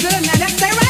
good. Now let's stay right